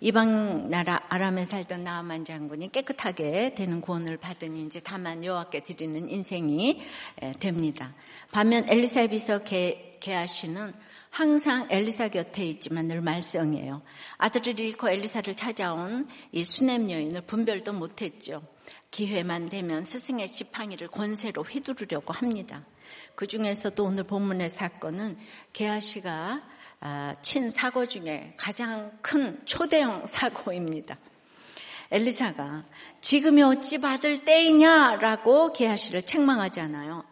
이방 나라 아람에 살던 나아만 장군이 깨끗하게 되는 구원을 받으니 이제 다만 여호와께 드리는 인생이 됩니다. 반면 엘리사 비서 게하시는 항상 엘리사 곁에 있지만 늘 말썽이에요. 아들을 잃고 엘리사를 찾아온 이 수냄 여인을 분별도 못했죠. 기회만 되면 스승의 지팡이를 권세로 휘두르려고 합니다. 그 중에서도 오늘 본문의 사건은 게하시가 아, 친 사고 중에 가장 큰 초대형 사고입니다. 엘리사가 지금이 어찌 받을 때이냐라고 게하시를 책망하잖아요.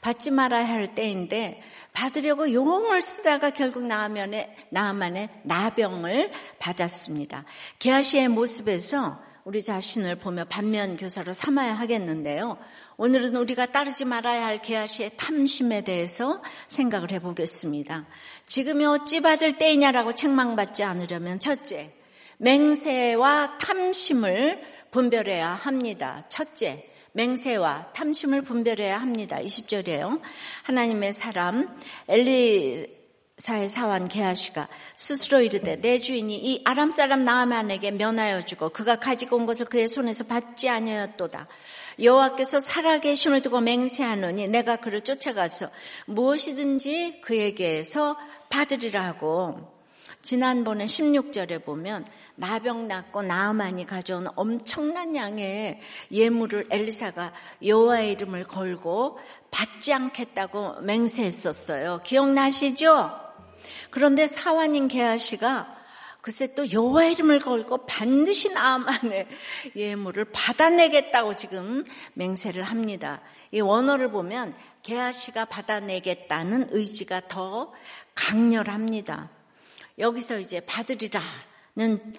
받지 말아야 할 때인데 받으려고 용을 쓰다가 결국 나만의 나만의 나병을 받았습니다. 게하시의 모습에서 우리 자신을 보며 반면 교사로 삼아야 하겠는데요. 오늘은 우리가 따르지 말아야 할 게하시의 탐심에 대해서 생각을 해보겠습니다. 지금이 어찌 받을 때이냐라고 책망받지 않으려면 첫째, 맹세와 탐심을 분별해야 합니다. 첫째, 맹세와 탐심을 분별해야 합니다. 20절이에요. 하나님의 사람 엘리 사의 사원 게하시가 스스로 이르되 내 주인이 이 아람 사람 나아만에게 면하여 주고 그가 가지고 온 것을 그의 손에서 받지 아니하였도다. 여호와께서 살아계심을 두고 맹세하노니 내가 그를 쫓아가서 무엇이든지 그에게서 받으리라 고 지난번에 16절에 보면 나병 낫고 나아만이 가져온 엄청난 양의 예물을 엘리사가 여호와의 이름을 걸고 받지 않겠다고 맹세했었어요. 기억나시죠? 그런데 사환인 게하시가 글쎄 또 여호와 이름을 걸고 반드시 나만의 예물을 받아내겠다고 지금 맹세를 합니다. 이 원어를 보면 게하시가 받아내겠다는 의지가 더 강렬합니다. 여기서 이제 받으리라는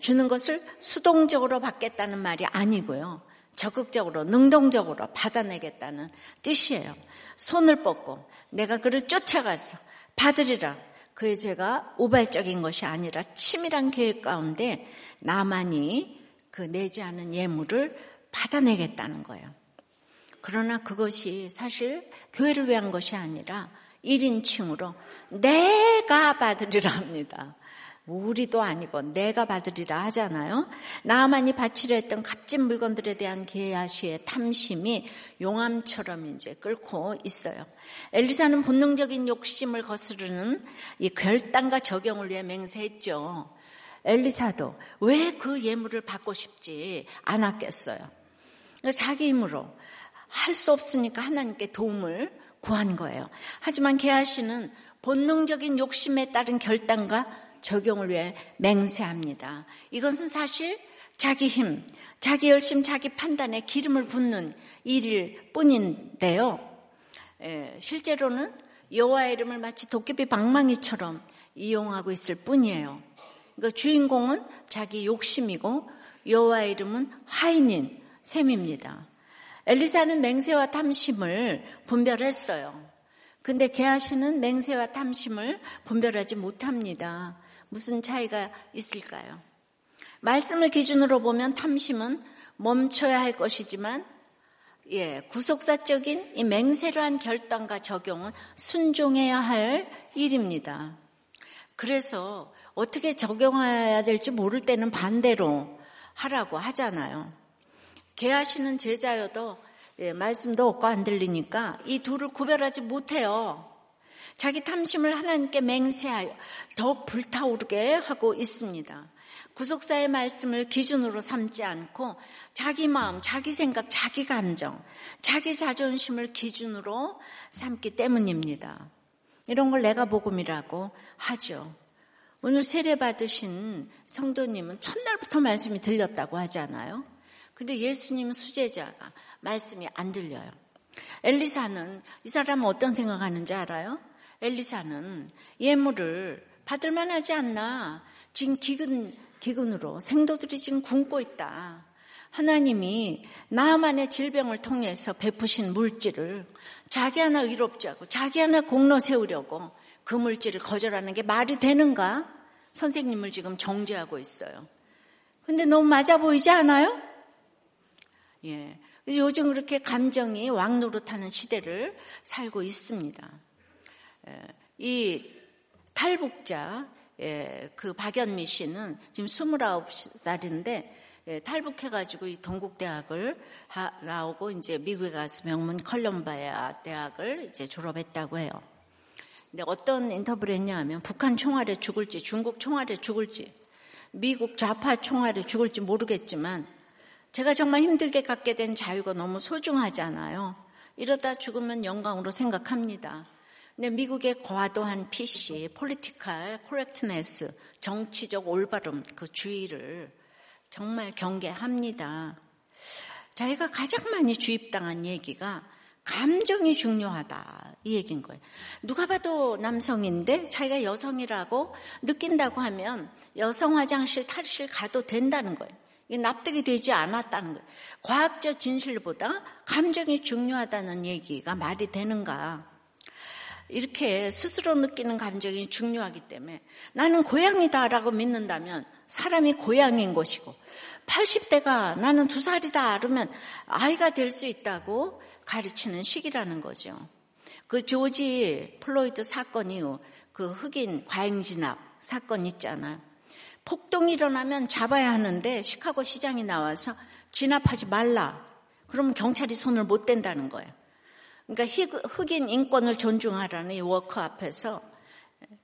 주는 것을 수동적으로 받겠다는 말이 아니고요. 적극적으로 능동적으로 받아내겠다는 뜻이에요. 손을 뻗고 내가 그를 쫓아가서 받으리라. 그의 죄가 우발적인 것이 아니라 치밀한 계획 가운데 나만이 그 내지 않은 예물을 받아내겠다는 거예요. 그러나 그것이 사실 교회를 위한 것이 아니라 1인칭으로 내가 받으리라 합니다. 우리도 아니고 내가 받으리라 하잖아요. 나만이 바치려 했던 값진 물건들에 대한 게하시의 탐심이 용암처럼 이제 끓고 있어요. 엘리사는 본능적인 욕심을 거스르는 이 결단과 적용을 위해 맹세했죠. 엘리사도 왜 그 예물을 받고 싶지 않았겠어요. 자기 힘으로 할 수 없으니까 하나님께 도움을 구한 거예요. 하지만 게하시는 본능적인 욕심에 따른 결단과 적용을 위해 맹세합니다. 이것은 사실 자기 힘, 자기 열심, 자기 판단에 기름을 붓는 일일 뿐인데요. 에, 실제로는 여호와의 이름을 마치 도깨비 방망이처럼 이용하고 있을 뿐이에요. 그러니까 주인공은 자기 욕심이고 여호와의 이름은 하인인 셈입니다. 엘리사는 맹세와 탐심을 분별했어요. 근데 게하시는 맹세와 탐심을 분별하지 못합니다. 무슨 차이가 있을까요? 말씀을 기준으로 보면 탐심은 멈춰야 할 것이지만 예, 구속사적인 이 맹세로한 결단과 적용은 순종해야 할 일입니다. 그래서 어떻게 적용해야 될지 모를 때는 반대로 하라고 하잖아요. 개하시는 제자여도 예, 말씀도 없고 안 들리니까 이 둘을 구별하지 못해요. 자기 탐심을 하나님께 맹세하여 더욱 불타오르게 하고 있습니다. 구속사의 말씀을 기준으로 삼지 않고 자기 마음, 자기 생각, 자기 감정, 자기 자존심을 기준으로 삼기 때문입니다. 이런 걸 내가 복음이라고 하죠. 오늘 세례 받으신 성도님은 첫날부터 말씀이 들렸다고 하잖아요. 근데 예수님은 수제자가 말씀이 안 들려요. 엘리사는 이 사람은 어떤 생각하는지 알아요? 엘리사는 예물을 받을 만하지 않나. 지금 기근 기근으로 생도들이 지금 굶고 있다. 하나님이 나만의 질병을 통해서 베푸신 물질을 자기 하나 의롭지 않고 자기 하나 공로 세우려고 그 물질을 거절하는 게 말이 되는가? 선생님을 지금 정죄하고 있어요. 근데 너무 맞아 보이지 않아요? 예. 요즘 그렇게 감정이 왕노릇하는 시대를 살고 있습니다. 이 탈북자 예, 그 박연미 씨는 지금 29살인데 예, 탈북해가지고 이 동국대학을 하, 나오고 이제 미국에 가서 명문 컬럼바야 대학을 이제 졸업했다고 해요. 근데 어떤 인터뷰를 했냐면 북한 총알에 죽을지 중국 총알에 죽을지 미국 좌파 총알에 죽을지 모르겠지만 제가 정말 힘들게 갖게 된 자유가 너무 소중하잖아요. 이러다 죽으면 영광으로 생각합니다. 근데 미국의 과도한 PC, political correctness, 정치적 올바름, 그 주의를 정말 경계합니다. 자기가 가장 많이 주입당한 얘기가 감정이 중요하다. 이 얘기인 거예요. 누가 봐도 남성인데 자기가 여성이라고 느낀다고 하면 여성 화장실, 탈의실 가도 된다는 거예요. 이게 납득이 되지 않았다는 거예요. 과학적 진실보다 감정이 중요하다는 얘기가 말이 되는가. 이렇게 스스로 느끼는 감정이 중요하기 때문에 나는 고양이다라고 믿는다면 사람이 고양이인 것이고 80대가 나는 두 살이다 그러면 아이가 될 수 있다고 가르치는 식이라는 거죠. 그 조지 플로이드 사건 이후 그 흑인 과잉 진압 사건 있잖아요. 폭동이 일어나면 잡아야 하는데 시카고 시장이 나와서 진압하지 말라. 그러면 경찰이 손을 못 댄다는 거예요. 그러니까 흑인 인권을 존중하라는 이 워커 앞에서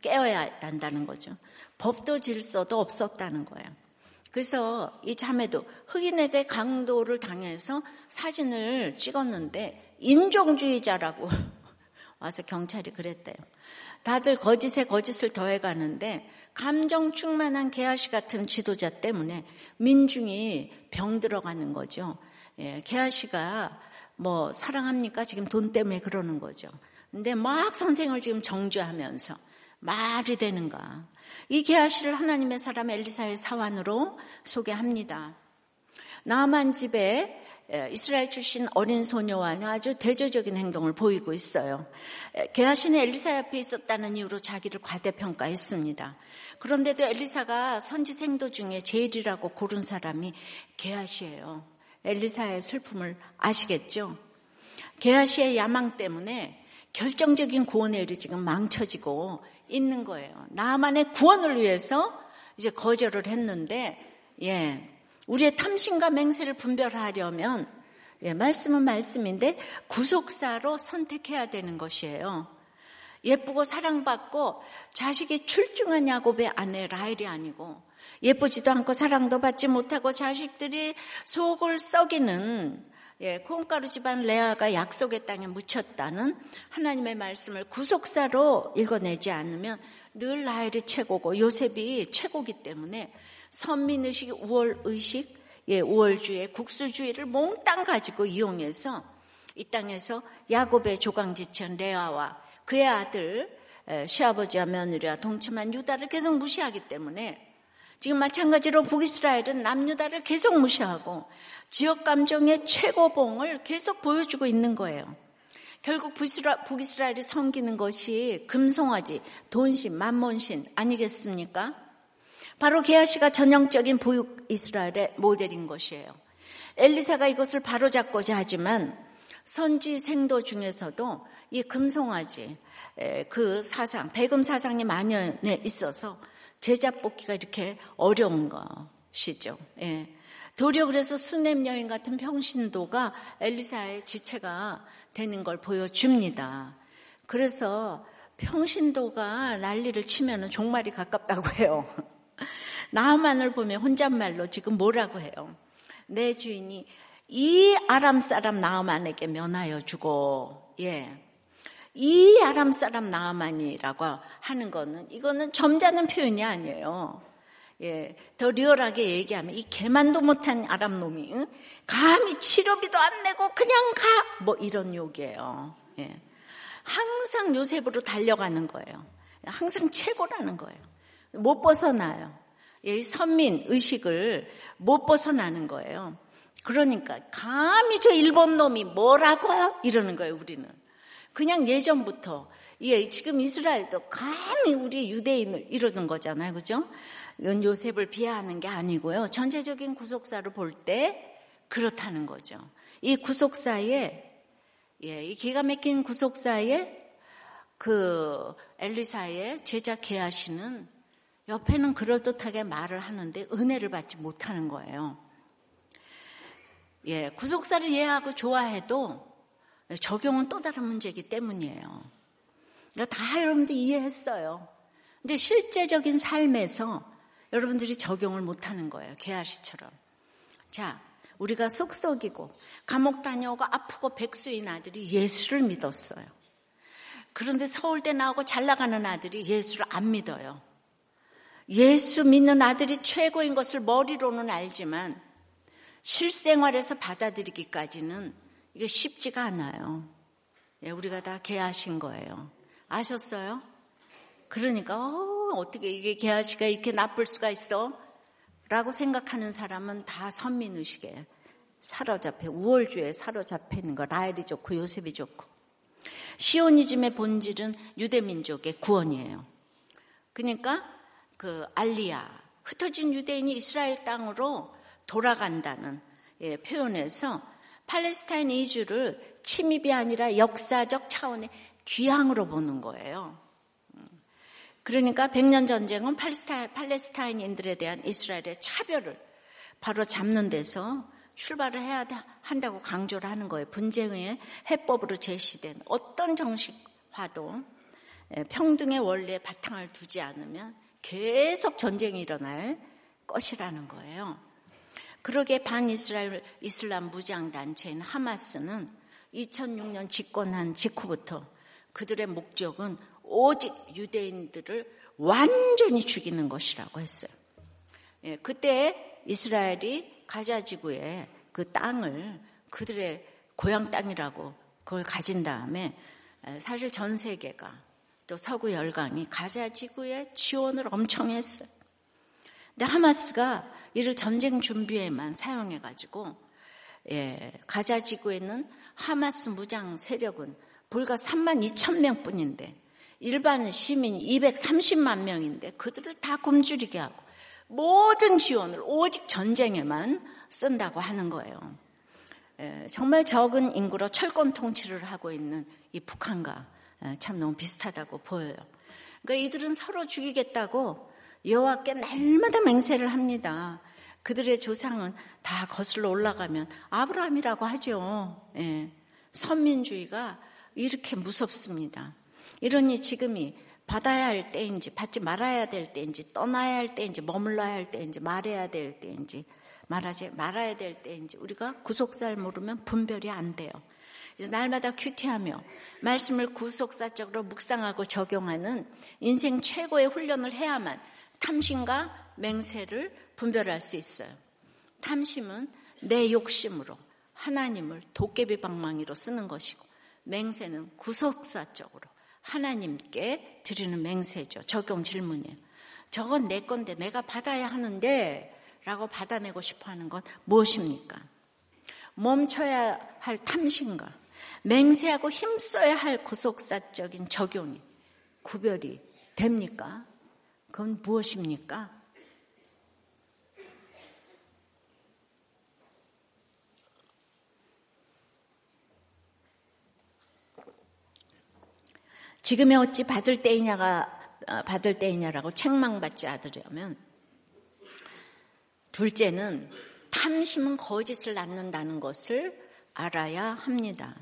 깨어야 한다는 거죠. 법도 질서도 없었다는 거예요. 그래서 이 자매도 흑인에게 강도를 당해서 사진을 찍었는데 인종주의자라고 와서 경찰이 그랬대요. 다들 거짓에 거짓을 더해가는데 감정 충만한 개아시 같은 지도자 때문에 민중이 병들어가는 거죠. 예, 개아시가 뭐 사랑합니까? 지금 돈 때문에 그러는 거죠. 근데 막 선생을 지금 정죄하면서 말이 되는가. 이 게하시를 하나님의 사람 엘리사의 사환으로 소개합니다. 나만 집에 이스라엘 출신 어린 소녀와 아주 대조적인 행동을 보이고 있어요. 게하시는 엘리사 옆에 있었다는 이유로 자기를 과대평가했습니다. 그런데도 엘리사가 선지생도 중에 제일이라고 고른 사람이 게하시예요. 엘리사의 슬픔을 아시겠죠? 게하시의 야망 때문에 결정적인 구원의 일이 지금 망쳐지고 있는 거예요. 나만의 구원을 위해서 이제 거절을 했는데, 예. 우리의 탐심과 맹세를 분별하려면, 예, 말씀은 말씀인데, 구속사로 선택해야 되는 것이에요. 예쁘고 사랑받고 자식이 출중한 야곱의 아내 라헬이 아니고 예쁘지도 않고 사랑도 받지 못하고 자식들이 속을 썩이는 예, 콩가루 집안 레아가 약속의 땅에 묻혔다는 하나님의 말씀을 구속사로 읽어내지 않으면 늘 라헬이 최고고 요셉이 최고기 때문에 선민의식, 우월의식, 예, 우월주의, 국수주의를 몽땅 가지고 이용해서 이 땅에서 야곱의 조강지천 레아와 그의 아들 시아버지와 며느리와 동침한 유다를 계속 무시하기 때문에 지금 마찬가지로 북이스라엘은 남유다를 계속 무시하고 지역 감정의 최고봉을 계속 보여주고 있는 거예요. 결국 북이스라엘이 섬기는 것이 금송아지, 돈신, 만몬신 아니겠습니까? 바로 게하시가 전형적인 보육 이스라엘의 모델인 것이에요. 엘리사가 이것을 바로잡고자 하지만 선지 생도 중에서도 이 금송아지 그 사상, 배금 사상이 만연해 있어서 제자 뽑기가 이렇게 어려운 것이죠. 예. 도리어 그래서 수냄 여인 같은 평신도가 엘리사의 지체가 되는 걸 보여줍니다. 그래서 평신도가 난리를 치면 종말이 가깝다고 해요. 나만을 보면 혼잣말로 지금 뭐라고 해요? 내 주인이 이 아람 사람 나만에게 면하여 주고, 예. 이 아람 사람 나아만이라고 하는 거는 이거는 점잖은 표현이 아니에요. 예, 더 리얼하게 얘기하면 이 개만도 못한 아람 놈이 응? 감히 치료비도 안 내고 그냥 가 뭐 이런 욕이에요. 예. 항상 요셉으로 달려가는 거예요. 항상 최고라는 거예요. 못 벗어나요. 예, 선민 의식을 못 벗어나는 거예요. 그러니까 감히 저 일본 놈이 뭐라고 이러는 거예요. 우리는. 그냥 예전부터 예, 지금 이스라엘도 감히 우리 유대인을 이러는 거잖아요. 그죠? 요셉을 비하하는 게 아니고요. 전체적인 구속사를 볼 때 그렇다는 거죠. 이 구속사에 예, 이 기가 막힌 구속사에 그 엘리사의 제자 게하시는 옆에는 그럴듯하게 말을 하는데 은혜를 받지 못하는 거예요. 예, 구속사를 이해하고 좋아해도 적용은 또 다른 문제이기 때문이에요. 그러니까 다 여러분들 이해했어요. 근데 실제적인 삶에서 여러분들이 적용을 못하는 거예요. 개아시처럼. 자, 우리가 쏙쏙이고 감옥 다녀오고 아프고 백수인 아들이 예수를 믿었어요. 그런데 서울대 나오고 잘 나가는 아들이 예수를 안 믿어요. 예수 믿는 아들이 최고인 것을 머리로는 알지만 실생활에서 받아들이기까지는 이게 쉽지가 않아요. 예, 우리가 다 개하신 거예요. 아셨어요? 그러니까 어, 어떻게 이게 개하시가 이렇게 나쁠 수가 있어? 라고 생각하는 사람은 다 선민의식에 사로잡혀 우월주에 사로잡혀 있는 거 라헬이 좋고 요셉이 좋고 시오니즘의 본질은 유대민족의 구원이에요. 그러니까 그 알리야 흩어진 유대인이 이스라엘 땅으로 돌아간다는 예, 표현에서 팔레스타인 이주를 침입이 아니라 역사적 차원의 귀향으로 보는 거예요. 그러니까 백년 전쟁은 팔레스타인, 인들에 대한 이스라엘의 차별을 바로 잡는 데서 출발을 해야 한다고 강조를 하는 거예요. 분쟁의 해법으로 제시된 어떤 정식화도 예, 평등의 원리에 바탕을 두지 않으면 계속 전쟁이 일어날 것이라는 거예요. 그러게 반이스라엘 이슬람 무장단체인 하마스는 2006년 집권한 직후부터 그들의 목적은 오직 유대인들을 완전히 죽이는 것이라고 했어요. 예, 그때 이스라엘이 가자 지구의 그 땅을 그들의 고향 땅이라고 그걸 가진 다음에 사실 전 세계가 또 서구 열강이 가자 지구에 지원을 엄청 했어요. 근데 하마스가 이를 전쟁 준비에만 사용해가지고 예, 가자 지구에는 하마스 무장 세력은 불과 3만 2천 명뿐인데 일반 시민 230만 명인데 그들을 다 굶주리게 하고 모든 지원을 오직 전쟁에만 쓴다고 하는 거예요. 예, 정말 적은 인구로 철권 통치를 하고 있는 이 북한과 예, 참 너무 비슷하다고 보여요. 그러니까 이들은 서로 죽이겠다고 여호와께 날마다 맹세를 합니다. 그들의 조상은 다 거슬러 올라가면 아브라함이라고 하죠. 예. 선민주의가 이렇게 무섭습니다. 이러니 지금이 받아야 할 때인지 받지 말아야 될 때인지 떠나야 할 때인지 머물러야 할 때인지 말해야 될 때인지 말하지 말아야 될 때인지 우리가 구속사를 모르면 분별이 안 돼요. 그래서 날마다 큐티하며 말씀을 구속사적으로 묵상하고 적용하는 인생 최고의 훈련을 해야만 탐심과 맹세를 분별할 수 있어요. 탐심은 내 욕심으로 하나님을 도깨비 방망이로 쓰는 것이고 맹세는 구속사적으로 하나님께 드리는 맹세죠. 적용 질문이에요. 저건 내 건데 내가 받아야 하는데 라고 받아내고 싶어 하는 건 무엇입니까? 멈춰야 할 탐심과 맹세하고 힘써야 할 구속사적인 적용이 구별이 됩니까? 그건 무엇입니까? 지금의 어찌 받을 때이냐가 어, 받을 때이냐라고 책망받지 않으려면 둘째는 탐심은 거짓을 낳는다는 것을 알아야 합니다.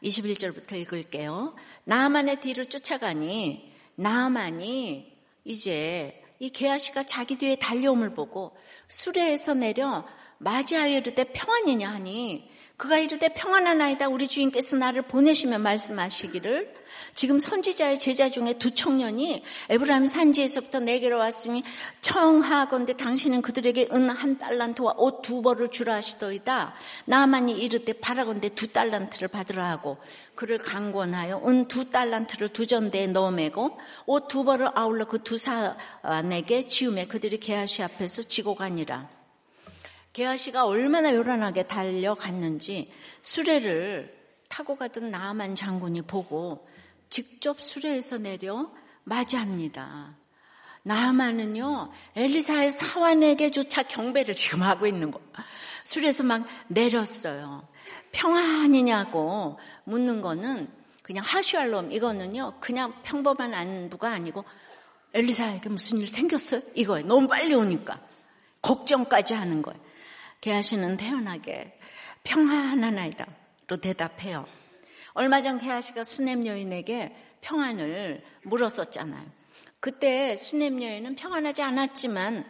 21절부터 읽을게요. 나만의 뒤를 쫓아가니 나만이 이제 이 게하시가 자기 뒤에 달려옴을 보고 수레에서 내려 맞이하여 이르되 평안이냐 하니 그가 이르되 평안한 아이다. 우리 주인께서 나를 보내시며 말씀하시기를. 지금 선지자의 제자 중에 두 청년이 에브라임 산지에서부터 내게로 왔으니 청하건대 당신은 그들에게 은 한 달란트와 옷 두 벌을 주라 하시더이다. 나만이 이르되 바라건대 두 달란트를 받으라 하고 그를 강권하여 은 두 달란트를 두 전대에 넣어매고 옷 두 벌을 아울러 그 두 사안에게 지우매 그들이 게하시 앞에서 지고 가니라 게하시가 얼마나 요란하게 달려갔는지 수레를 타고 가던 나만 장군이 보고 직접 수레에서 내려 맞이합니다. 나만은요 엘리사의 사환에게조차 경배를 지금 하고 있는 거. 수레에서 막 내렸어요. 평안이냐고 묻는 거는 그냥 하슈알롬 이거는요 그냥 평범한 안부가 아니고 엘리사에게 무슨 일 생겼어요? 이거예요. 너무 빨리 오니까. 걱정까지 하는 거예요. 게하시는 태연하게 평안한 아이다로 대답해요. 얼마 전 게하시가 수냄 여인에게 평안을 물었었잖아요. 그때 수냄 여인은 평안하지 않았지만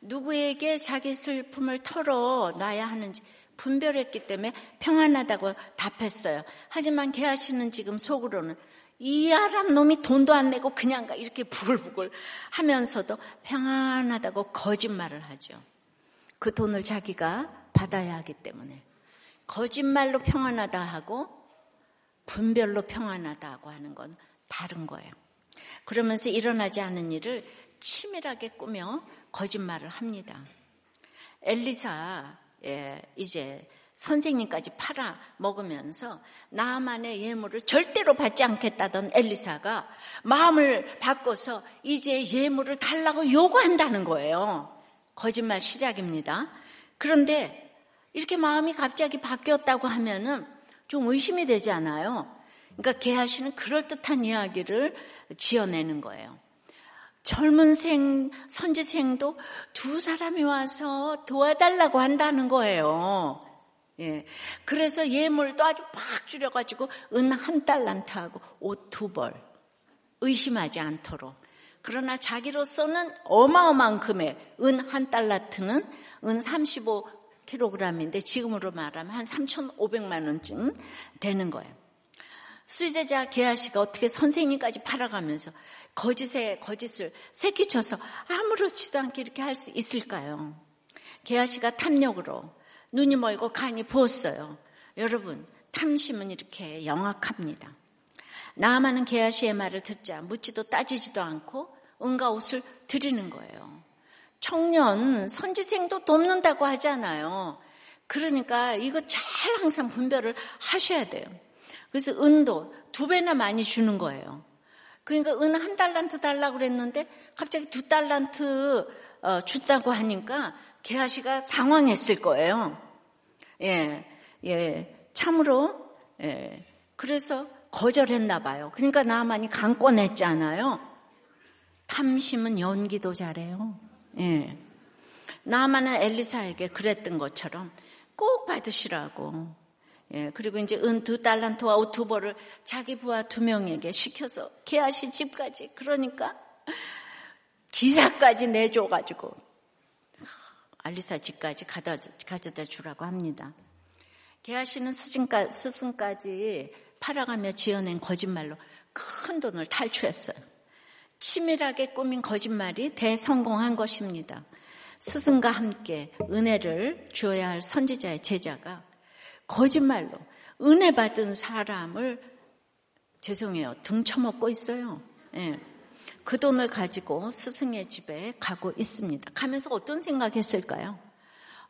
누구에게 자기 슬픔을 털어놔야 하는지 분별했기 때문에 평안하다고 답했어요. 하지만 게하시는 지금 속으로는 이 아람 놈이 돈도 안 내고 그냥 가 이렇게 부글부글 하면서도 평안하다고 거짓말을 하죠. 그 돈을 자기가 받아야 하기 때문에 거짓말로 평안하다 하고 분별로 평안하다고 하는 건 다른 거예요. 그러면서 일어나지 않은 일을 치밀하게 꾸며 거짓말을 합니다. 엘리사 예, 이제 선생님까지 팔아 먹으면서 나만의 예물을 절대로 받지 않겠다던 엘리사가 마음을 바꿔서 이제 예물을 달라고 요구한다는 거예요. 거짓말 시작입니다. 그런데 이렇게 마음이 갑자기 바뀌었다고 하면은 좀 의심이 되지 않아요. 그러니까 개하시는 그럴듯한 이야기를 지어내는 거예요. 젊은 생, 선지생도 두 사람이 와서 도와달라고 한다는 거예요. 예. 그래서 예물도 아주 막 줄여가지고 은 한 달란트하고 옷 두 벌. 의심하지 않도록. 그러나 자기로서는 어마어마한 금액, 은 한 달란트는 은 35kg인데 지금으로 말하면 한 3,500만 원쯤 되는 거예요. 수제자 계아 씨가 어떻게 선생님까지 팔아가면서 거짓에 거짓을 새끼쳐서 아무렇지도 않게 이렇게 할 수 있을까요? 계아 씨가 탐욕으로 눈이 멀고 간이 부었어요. 여러분, 탐심은 이렇게 영악합니다. 나만은 게하시의 말을 듣자 묻지도 따지지도 않고 은가 옷을 드리는 거예요. 청년 선지생도 돕는다고 하잖아요. 그러니까 이거 잘 항상 분별을 하셔야 돼요. 그래서 은도 두 배나 많이 주는 거예요. 그러니까 은 한 달란트 달라고 그랬는데 갑자기 두 달란트 어, 준다고 하니까 게하시가 상황했을 거예요. 예, 예, 참으로 예, 그래서 거절했나 봐요. 그러니까 나만이 강권했잖아요. 탐심은 연기도 잘해요. 예. 나만은 엘리사에게 그랬던 것처럼 꼭 받으시라고. 예, 그리고 이제 은 두 달란트와 벌을 자기 부하 두 명에게 시켜서 개하시 집까지 그러니까 기사까지 내줘가지고 알리사 집까지 가져다 주라고 합니다. 개하시는 스승까지 팔아가며 지어낸 거짓말로 큰 돈을 탈취했어요. 치밀하게 꾸민 거짓말이 대성공한 것입니다. 스승과 함께 은혜를 주어야 할 선지자의 제자가 거짓말로 은혜 받은 사람을 죄송해요 등쳐먹고 있어요. 예. 그 돈을 가지고 스승의 집에 가고 있습니다. 가면서 어떤 생각했을까요?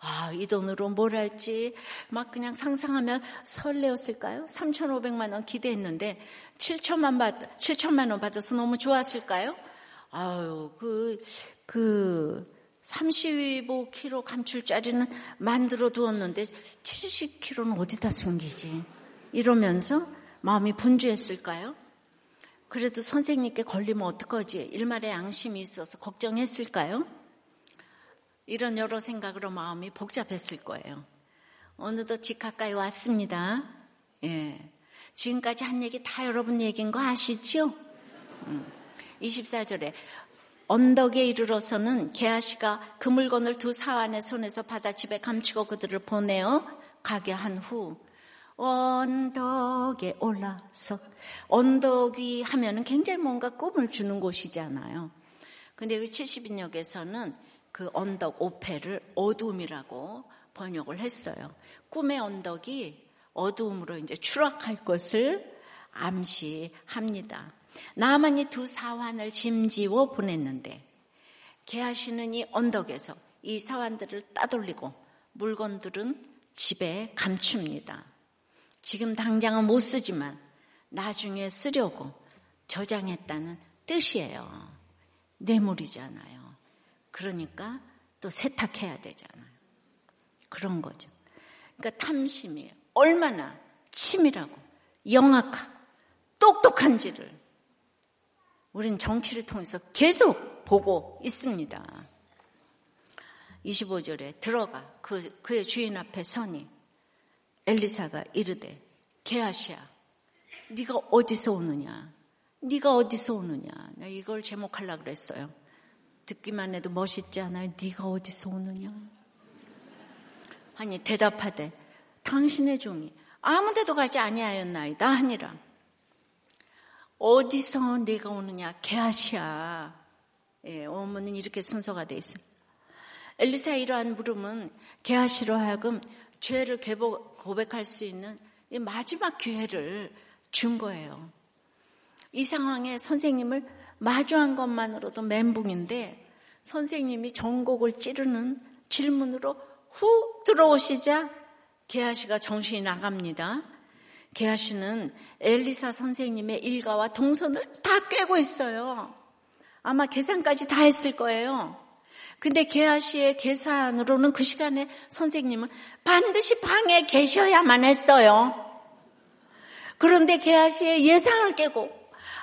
아, 이 돈으로 뭘 할지 막 그냥 상상하면 설레었을까요? 3,500만 원 기대했는데 7천만 받, 7천만 원 받아서 너무 좋았을까요? 아유, 그, 그, 35kg 감출자리는 만들어 두었는데 70kg는 어디다 숨기지? 이러면서 마음이 분주했을까요? 그래도 선생님께 걸리면 어떡하지? 일말의 양심이 있어서 걱정했을까요? 이런 여러 생각으로 마음이 복잡했을 거예요. 어느덧 집 가까이 왔습니다. 예. 지금까지 한 얘기 다 여러분 얘기인 거 아시죠? 음. 24절에 언덕에 이르러서는 게하시가 그 물건을 두 사환의 손에서 받아 집에 감추고 그들을 보내어 가게 한 후 언덕에 올라서 언덕이 하면은 굉장히 뭔가 꿈을 주는 곳이잖아요. 근데 그 70인역에서는 그 언덕 오페를 어둠이라고 번역을 했어요. 꿈의 언덕이 어두움으로 이제 추락할 것을 암시합니다. 나만이 두 사환을 짐지워 보냈는데 개하시는 이 언덕에서 이 사환들을 따돌리고 물건들은 집에 감춥니다. 지금 당장은 못 쓰지만 나중에 쓰려고 저장했다는 뜻이에요. 뇌물이잖아요. 그러니까 또 세탁해야 되잖아요. 그런 거죠. 그러니까 탐심이 얼마나 치밀하고 영악하고 똑똑한지를 우린 정치를 통해서 계속 보고 있습니다. 25절에 들어가 그, 그의 주인 앞에 서니 엘리사가 이르되 게하시야 네가 어디서 오느냐 네가 어디서 오느냐 나 이걸 제목하려고 그랬어요. 듣기만 해도 멋있지 않아요? 네가 어디서 오느냐 아니 대답하되 당신의 종이 아무 데도 가지 아니하였나이다 하니라 어디서 네가 오느냐 게하시야 예, 어머는 이렇게 순서가 돼 있어요. 엘리사의 이러한 물음은 게하시로 하여금 죄를 고백할 수 있는 마지막 기회를 준 거예요. 이 상황에 선생님을 마주한 것만으로도 멘붕인데 선생님이 전곡을 찌르는 질문으로 훅 들어오시자 게하시가 정신이 나갑니다. 게하시는 엘리사 선생님의 일가와 동선을 다 꿰고 있어요. 아마 계산까지 다 했을 거예요. 근데 게하시의 계산으로는 그 시간에 선생님은 반드시 방에 계셔야만 했어요. 그런데 게하시의 예상을 깨고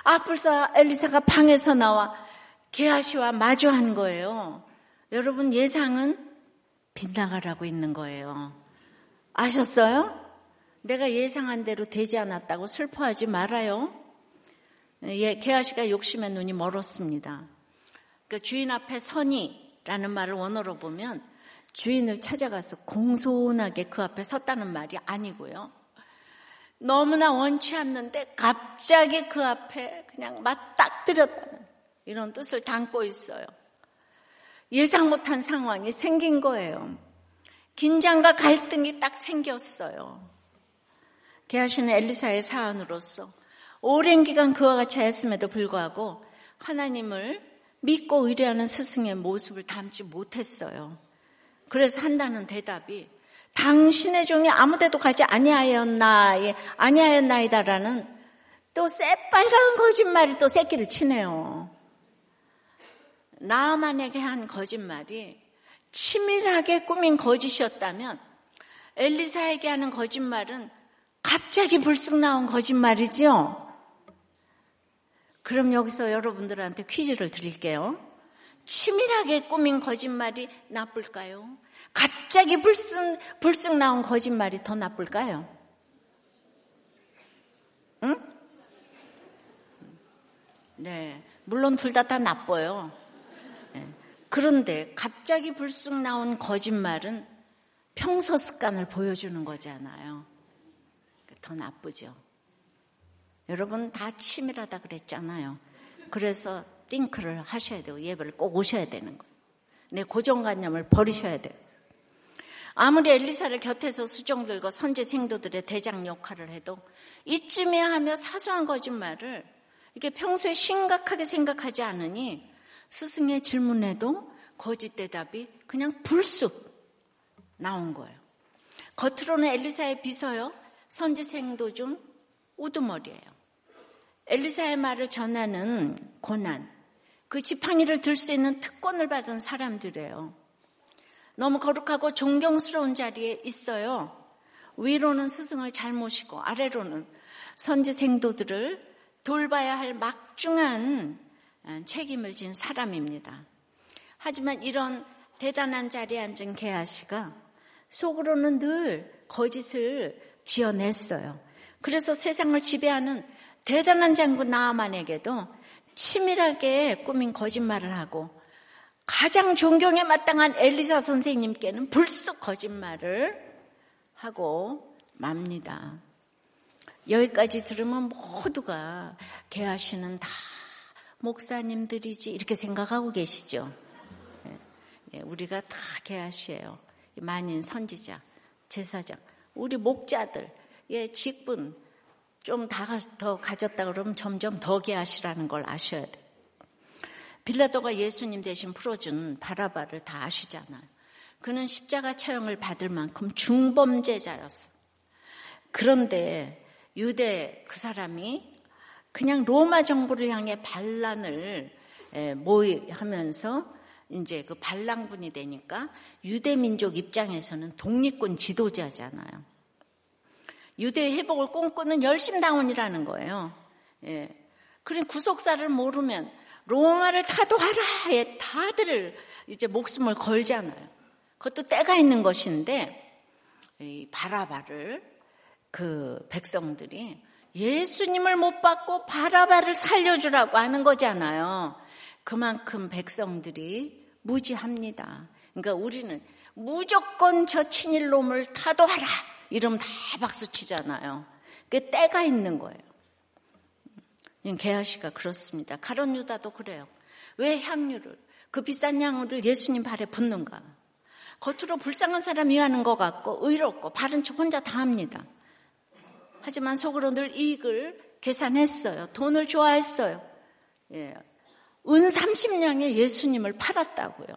앞을서 엘리사가 방에서 나와 게하시와 마주한 거예요. 여러분 예상은 빗나가라고 있는 거예요. 아셨어요? 내가 예상한 대로 되지 않았다고 슬퍼하지 말아요. 예, 게하시가 욕심의 눈이 멀었습니다. 그 주인 앞에 선이 라는 말을 원어로 보면 주인을 찾아가서 공손하게 그 앞에 섰다는 말이 아니고요. 너무나 원치 않는데 갑자기 그 앞에 그냥 맞닥뜨렸다는 이런 뜻을 담고 있어요. 예상 못한 상황이 생긴 거예요. 긴장과 갈등이 딱 생겼어요. 개하시는 엘리사의 사안으로서 오랜 기간 그와 같이 하였음에도 불구하고 하나님을 믿고 의뢰하는 스승의 모습을 담지 못했어요. 그래서 한다는 대답이 당신의 종이 아무데도 가지 아니하였나 아니하였나이다라는 또 새빨간 거짓말이 또 새끼를 치네요. 나만에게 한 거짓말이 치밀하게 꾸민 거짓이었다면 엘리사에게 하는 거짓말은 갑자기 불쑥 나온 거짓말이지요. 그럼 여기서 여러분들한테 퀴즈를 드릴게요. 치밀하게 꾸민 거짓말이 나쁠까요? 갑자기 불쑥, 불쑥 나온 거짓말이 더 나쁠까요? 응? 네. 물론 둘다다 나빠요. 네. 그런데 갑자기 불쑥 나온 거짓말은 평소 습관을 보여주는 거잖아요. 더 나쁘죠. 여러분 다 치밀하다 그랬잖아요. 그래서 띵크를 하셔야 되고 예배를 꼭 오셔야 되는 거예요. 내 고정관념을 버리셔야 돼요. 아무리 엘리사를 곁에서 수종 들고 선제 생도들의 대장 역할을 해도 이쯤에 하며 사소한 거짓말을 이게 평소에 심각하게 생각하지 않으니 스승의 질문에도 거짓 대답이 그냥 불쑥 나온 거예요. 겉으로는 엘리사의 비서요, 선지 생도 좀 우두머리예요. 엘리사의 말을 전하는 고난, 그 지팡이를 들 수 있는 특권을 받은 사람들이에요. 너무 거룩하고 존경스러운 자리에 있어요. 위로는 스승을 잘 모시고 아래로는 선지 생도들을 돌봐야 할 막중한 책임을 진 사람입니다. 하지만 이런 대단한 자리에 앉은 게하시가 속으로는 늘 거짓을 지어냈어요. 그래서 세상을 지배하는 대단한 장군 나아만에게도 치밀하게 꾸민 거짓말을 하고 가장 존경에 마땅한 엘리사 선생님께는 불쑥 거짓말을 하고 맙니다. 여기까지 들으면 모두가 개하시는 다 목사님들이지 이렇게 생각하고 계시죠. 예, 예, 우리가 다 개하시예요. 만인 선지자, 제사장, 우리 목자들, 예, 직분, 좀더 가졌다 그러면 점점 더 개하시라는 걸 아셔야 돼. 빌라도가 예수님 대신 풀어준 바라바를 다 아시잖아요. 그는 십자가 처형을 받을 만큼 중범죄자였어. 그런데 유대 그 사람이 그냥 로마 정부를 향해 반란을 모의하면서 이제 그 반란군이 되니까 유대 민족 입장에서는 독립군 지도자잖아요. 유대의 회복을 꿈꾸는 열심당원이라는 거예요. 예. 그런 구속사를 모르면 로마를 타도하라 에 다들 이제 목숨을 걸잖아요. 그것도 때가 있는 것인데 이 바라바를 그 백성들이 예수님을 못 받고 바라바를 살려주라고 하는 거잖아요. 그만큼 백성들이 무지합니다. 그러니까 우리는 무조건 저 친일놈을 타도하라 이러면 다 박수 치잖아요. 그 때가 있는 거예요. 게하시가 그렇습니다. 가론 유다도 그래요. 왜 향유를 그 비싼 양을 예수님 발에 붓는가? 겉으로 불쌍한 사람이 하는 것 같고 의롭고 바른 척 혼자 다 합니다. 하지만 속으로 늘 이익을 계산했어요. 돈을 좋아했어요. 예. 은 30냥에 예수님을 팔았다고요.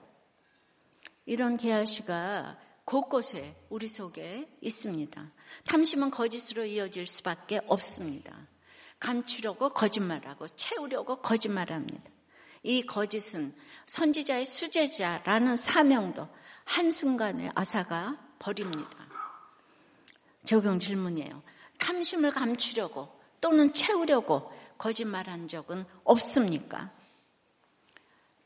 이런 계하시가 곳곳에 우리 속에 있습니다. 탐심은 거짓으로 이어질 수밖에 없습니다. 감추려고 거짓말하고 채우려고 거짓말합니다. 이 거짓은 선지자의 수제자라는 사명도 한순간에 아사가 버립니다. 적용 질문이에요. 탐심을 감추려고 또는 채우려고 거짓말한 적은 없습니까?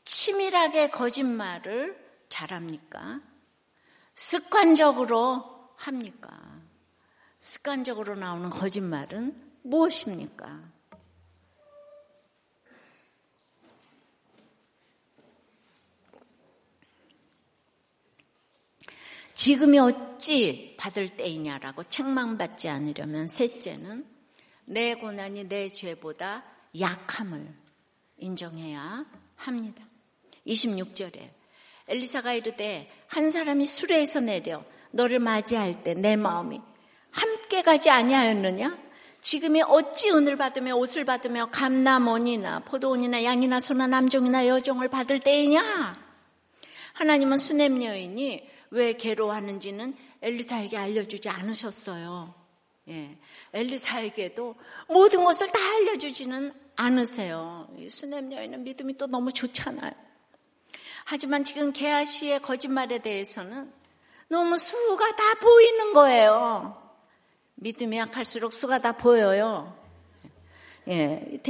치밀하게 거짓말을 잘합니까? 습관적으로 합니까? 습관적으로 나오는 거짓말은 무엇입니까? 지금이 어찌 받을 때이냐라고 책망받지 않으려면 셋째는 내 고난이 내 죄보다 약함을 인정해야 합니다. 26절에 엘리사가 이르되 한 사람이 수레에서 내려 너를 맞이할 때 내 마음이 함께 가지 아니하였느냐? 지금이 어찌 은을 받으며 옷을 받으며 감나원이나 포도원이나 양이나 소나 남종이나 여종을 받을 때이냐? 하나님은 수냄 여인이 왜 괴로워하는지는 엘리사에게 알려주지 않으셨어요. 예. 엘리사에게도 모든 것을 다 알려주지는 않으세요. 수냄 여인은 믿음이 또 너무 좋잖아요. 하지만 지금 게하시의 거짓말에 대해서는 너무 수가 다 보이는 거예요. 믿음이 약할수록 수가 다 보여요. 예,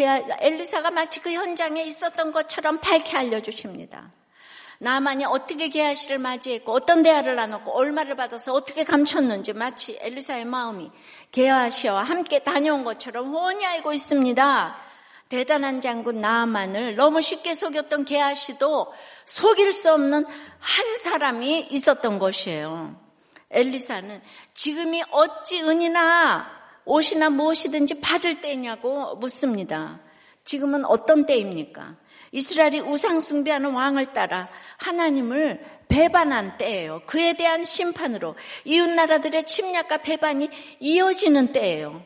엘리사가 마치 그 현장에 있었던 것처럼 밝게 알려주십니다. 나만이 어떻게 게하시를 맞이했고 어떤 대화를 나눴고 얼마를 받아서 어떻게 감췄는지 마치 엘리사의 마음이 게하시와 함께 다녀온 것처럼 훤히 알고 있습니다. 대단한 장군 나만을 너무 쉽게 속였던 게하시도 속일 수 없는 한 사람이 있었던 것이에요. 엘리사는 지금이 어찌 은이나 옷이나 무엇이든지 받을 때냐고 묻습니다. 지금은 어떤 때입니까? 이스라엘이 우상 숭배하는 왕을 따라 하나님을 배반한 때예요. 그에 대한 심판으로 이웃 나라들의 침략과 배반이 이어지는 때예요.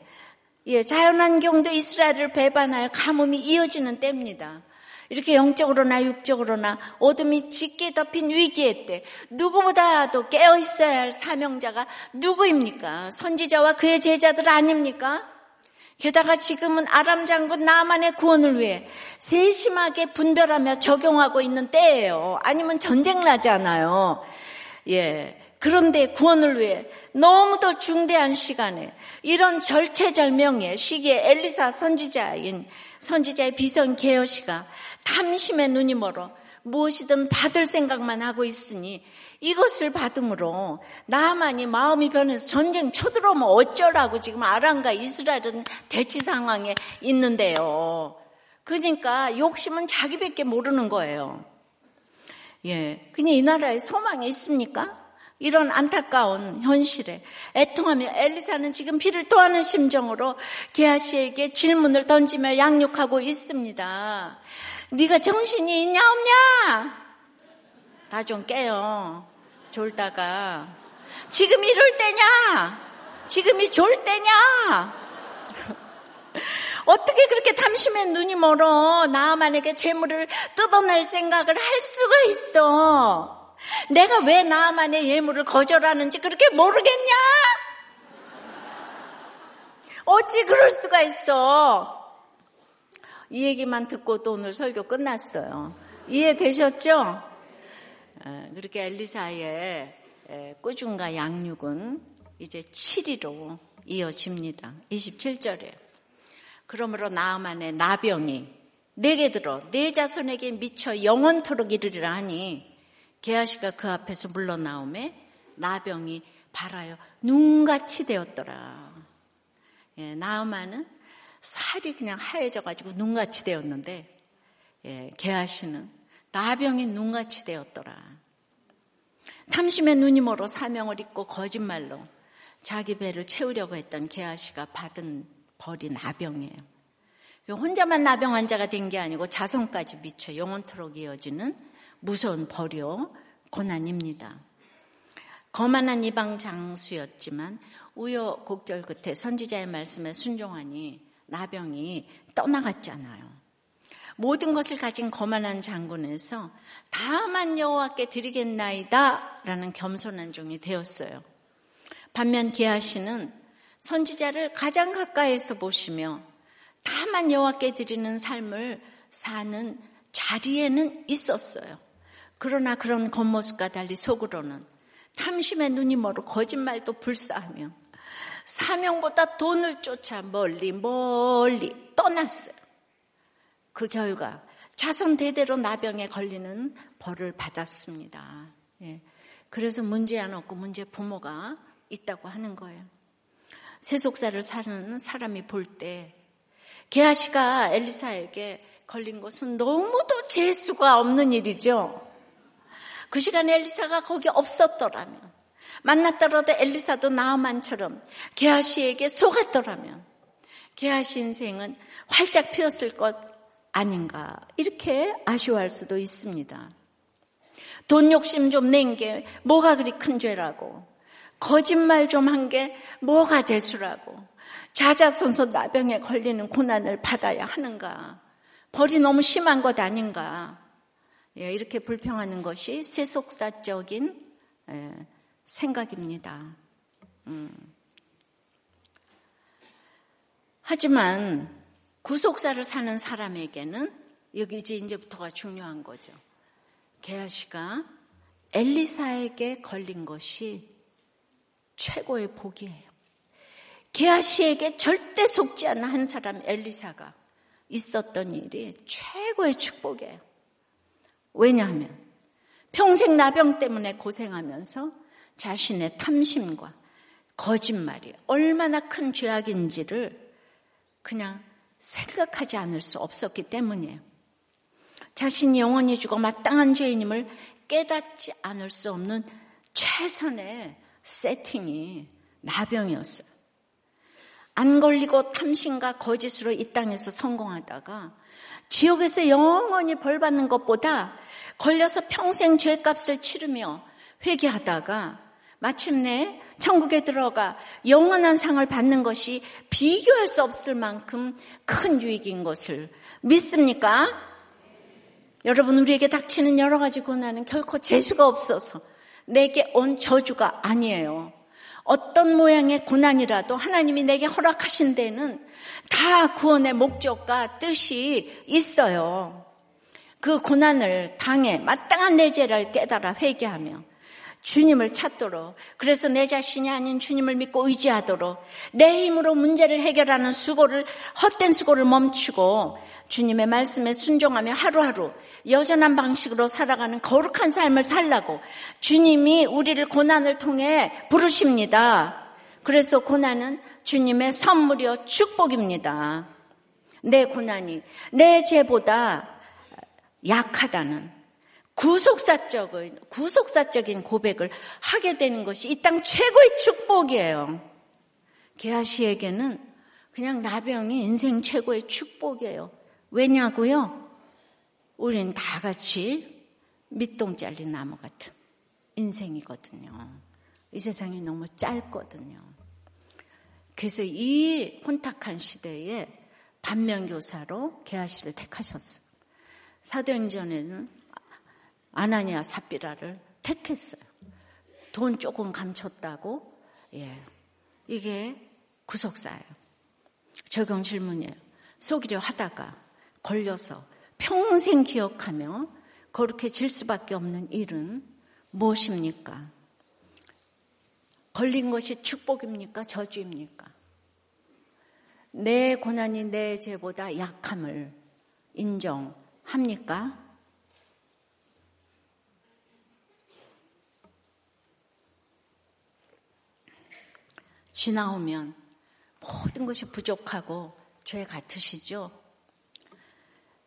예, 자연환경도 이스라엘을 배반하여 가뭄이 이어지는 때입니다. 이렇게 영적으로나 육적으로나 어둠이 짙게 덮인 위기의 때 누구보다도 깨어 있어야 할 사명자가 누구입니까? 선지자와 그의 제자들 아닙니까? 게다가 지금은 아람 장군 나만의 구원을 위해 세심하게 분별하며 적용하고 있는 때예요. 아니면 전쟁 나잖아요. 예. 그런데 구원을 위해 너무도 중대한 시간에 이런 절체절명의 시기에 엘리사 선지자인 선지자의 비선 계여시가 탐심의 눈이 멀어 무엇이든 받을 생각만 하고 있으니 이것을 받음으로 나만이 마음이 변해서 전쟁 쳐들어오면 어쩌라고 지금 아람과 이스라엘은 대치 상황에 있는데요. 그러니까 욕심은 자기밖에 모르는 거예요. 예. 그냥 이 나라에 소망이 있습니까? 이런 안타까운 현실에 애통하며 엘리사는 지금 피를 토하는 심정으로 게하시에게 질문을 던지며 양육하고 있습니다. 네가 정신이 있냐 없냐? 다좀 깨요. 졸다가 지금 이럴 때냐? 지금이 졸 때냐? 어떻게 그렇게 탐심의 눈이 멀어 나만에게 재물을 뜯어낼 생각을 할 수가 있어? 내가 왜 나만의 예물을 거절하는지 그렇게 모르겠냐? 어찌 그럴 수가 있어? 이 얘기만 듣고도 오늘 설교 끝났어요. 이해되셨죠? 그렇게 엘리사의 꾸준과 양육은 이제 7위로 이어집니다. 27절에. 그러므로 나아만의 나병이 내게 들어 내 자손에게 미쳐 영원토록 이르리라 하니 게하시가 그 앞에서 물러나오매 나병이 발하여 눈같이 되었더라. 예, 나아만은 살이 그냥 하얘져가지고 눈같이 되었는데 예, 게하시는 나병이 눈같이 되었더라. 탐심의 눈이 멀어 사명을 잊고 거짓말로 자기 배를 채우려고 했던 게하시가 받은 벌이 나병이에요. 혼자만 나병 환자가 된 게 아니고 자손까지 미쳐 영원토록 이어지는 무서운 벌이요 고난입니다. 거만한 이방 장수였지만 우여곡절 끝에 선지자의 말씀에 순종하니 나병이 떠나갔잖아요. 모든 것을 가진 거만한 장군에서 다만 여호와께 드리겠나이다라는 겸손한 종이 되었어요. 반면 기하시는 선지자를 가장 가까이서 보시며 다만 여호와께 드리는 삶을 사는 자리에는 있었어요. 그러나 그런 겉모습과 달리 속으로는 탐심의 눈이 멀어 거짓말도 불사하며 사명보다 돈을 쫓아 멀리 멀리 떠났어요. 그 결과 자손 대대로 나병에 걸리는 벌을 받았습니다. 예. 그래서 문제 안 없고 문제 부모가 있다고 하는 거예요. 세속사를 사는 사람이 볼 때 게하시가 엘리사에게 걸린 것은 너무도 재수가 없는 일이죠. 그 시간에 엘리사가 거기 없었더라면 만났더라도 엘리사도 나아만처럼 게하시에게 속았더라면 게하시 인생은 활짝 피었을 것 아닌가 이렇게 아쉬워할 수도 있습니다. 돈 욕심 좀 낸 게 뭐가 그리 큰 죄라고 거짓말 좀 한 게 뭐가 대수라고 자자손손 나병에 걸리는 고난을 받아야 하는가? 벌이 너무 심한 것 아닌가? 예, 이렇게 불평하는 것이 세속사적인 예, 생각입니다. 음. 하지만 구속사를 사는 사람에게는 여기 이제 이제부터가 중요한 거죠. 게하시가 엘리사에게 걸린 것이 최고의 복이에요. 게하시에게 절대 속지 않는 한 사람 엘리사가 있었던 일이 최고의 축복이에요. 왜냐하면 평생 나병 때문에 고생하면서 자신의 탐심과 거짓말이 얼마나 큰 죄악인지를 그냥 생각하지 않을 수 없었기 때문이에요. 자신이 영원히 죽어 마땅한 죄인임을 깨닫지 않을 수 없는 최선의 세팅이 나병이었어요. 안 걸리고 탐심과 거짓으로 이 땅에서 성공하다가 지옥에서 영원히 벌 받는 것보다 걸려서 평생 죄값을 치르며 회개하다가 마침내 천국에 들어가 영원한 상을 받는 것이 비교할 수 없을 만큼 큰 유익인 것을 믿습니까? 여러분 우리에게 닥치는 여러 가지 고난은 결코 재수가 없어서 내게 온 저주가 아니에요. 어떤 모양의 고난이라도 하나님이 내게 허락하신 데는 다 구원의 목적과 뜻이 있어요. 그 고난을 당해 마땅한 내 죄를 깨달아 회개하며 주님을 찾도록 그래서 내 자신이 아닌 주님을 믿고 의지하도록 내 힘으로 문제를 해결하는 수고를 헛된 수고를 멈추고 주님의 말씀에 순종하며 하루하루 여전한 방식으로 살아가는 거룩한 삶을 살라고 주님이 우리를 고난을 통해 부르십니다. 그래서 고난은 주님의 선물이요 축복입니다. 내 고난이 내 죄보다 약하다는 구속사적인, 구속사적인 고백을 하게 되는 것이 이 땅 최고의 축복이에요. 게하시에게는 그냥 나병이 인생 최고의 축복이에요. 왜냐고요? 우린 다 같이 밑동 잘린 나무 같은 인생이거든요. 이 세상이 너무 짧거든요. 그래서 이 혼탁한 시대에 반면교사로 게하시를 택하셨어요. 사도행전에는 아나니아 삽비라를 택했어요. 돈 조금 감췄다고, 예. 이게 구속사예요. 적용 질문이에요. 속이려 하다가 걸려서 평생 기억하며 그렇게 질 수밖에 없는 일은 무엇입니까? 걸린 것이 축복입니까? 저주입니까? 내 고난이 내 죄보다 약함을 인정합니까? 지나오면 모든 것이 부족하고 죄 같으시죠?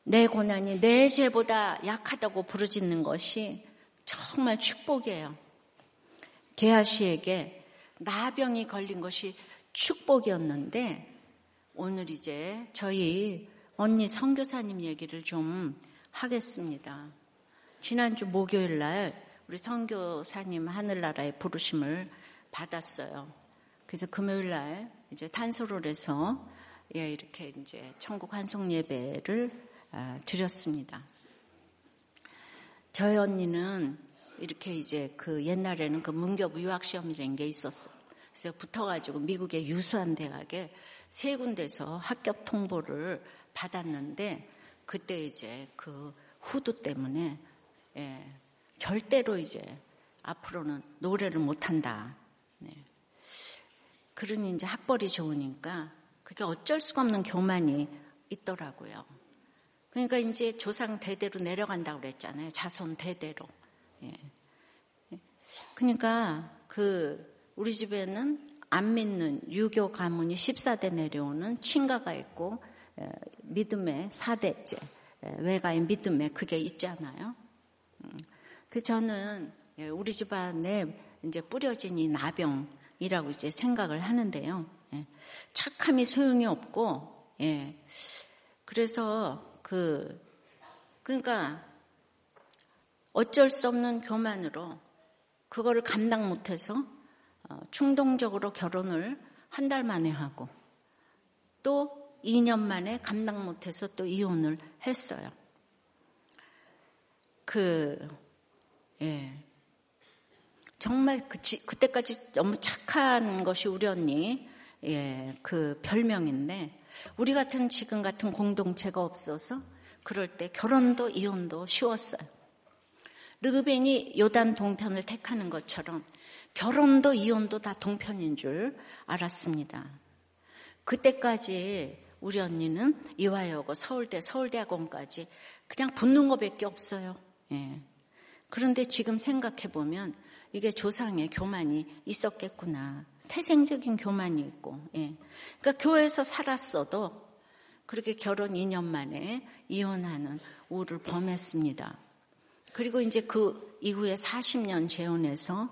내 고난이 내 죄보다 약하다고 부르짖는 것이 정말 축복이에요. 게하 씨에게 나병이 걸린 것이 축복이었는데 오늘 이제 저희 언니 선교사님 얘기를 좀 하겠습니다. 지난주 목요일 날 우리 선교사님 하늘나라의 부르심을 받았어요. 그래서 금요일 날 이제 탄소를 해서 예, 이렇게 이제 천국 환송 예배를 아, 드렸습니다. 저희 언니는 이렇게 이제 그 옛날에는 그 문교 유학 시험이라는 게 있었어. 그래서 붙어가지고 미국의 유수한 대학에 세 군데서 합격 통보를 받았는데 그때 이제 그 후드 때문에 예, 절대로 이제 앞으로는 노래를 못한다. 네. 그러니 이제 학벌이 좋으니까 그게 어쩔 수가 없는 교만이 있더라고요. 그러니까 이제 조상 대대로 내려간다고 그랬잖아요. 자손 대대로. 예. 그러니까 그 우리 집에는 안 믿는 유교 가문이 14대 내려오는 친가가 있고 믿음의 4대째 외가의 믿음에 그게 있잖아요. 음. 그 저는 예, 우리 집안에 이제 뿌려진 이 나병 이라고 이제 생각을 하는데요. 예. 착함이 소용이 없고, 예. 그래서 그, 그러니까 어쩔 수 없는 교만으로 그거를 감당 못해서 어, 충동적으로 결혼을 한 달 만에 하고 또 2년 만에 감당 못해서 또 이혼을 했어요. 그, 예. 정말 그, 그때까지 너무 착한 것이 우리 언니, 예, 그 별명인데, 우리 같은 지금 같은 공동체가 없어서 그럴 때 결혼도 이혼도 쉬웠어요. 르그벤이 요단 동편을 택하는 것처럼 결혼도 이혼도 다 동편인 줄 알았습니다. 그때까지 우리 언니는 이화여고 서울대 서울대학원까지 그냥 붙는 것밖에 없어요. 예. 그런데 지금 생각해 보면 이게 조상의 교만이 있었겠구나. 태생적인 교만이 있고, 예. 그러니까 교회에서 살았어도 그렇게 결혼 2년 만에 이혼하는 우를 범했습니다. 그리고 이제 그 이후에 40년 재혼해서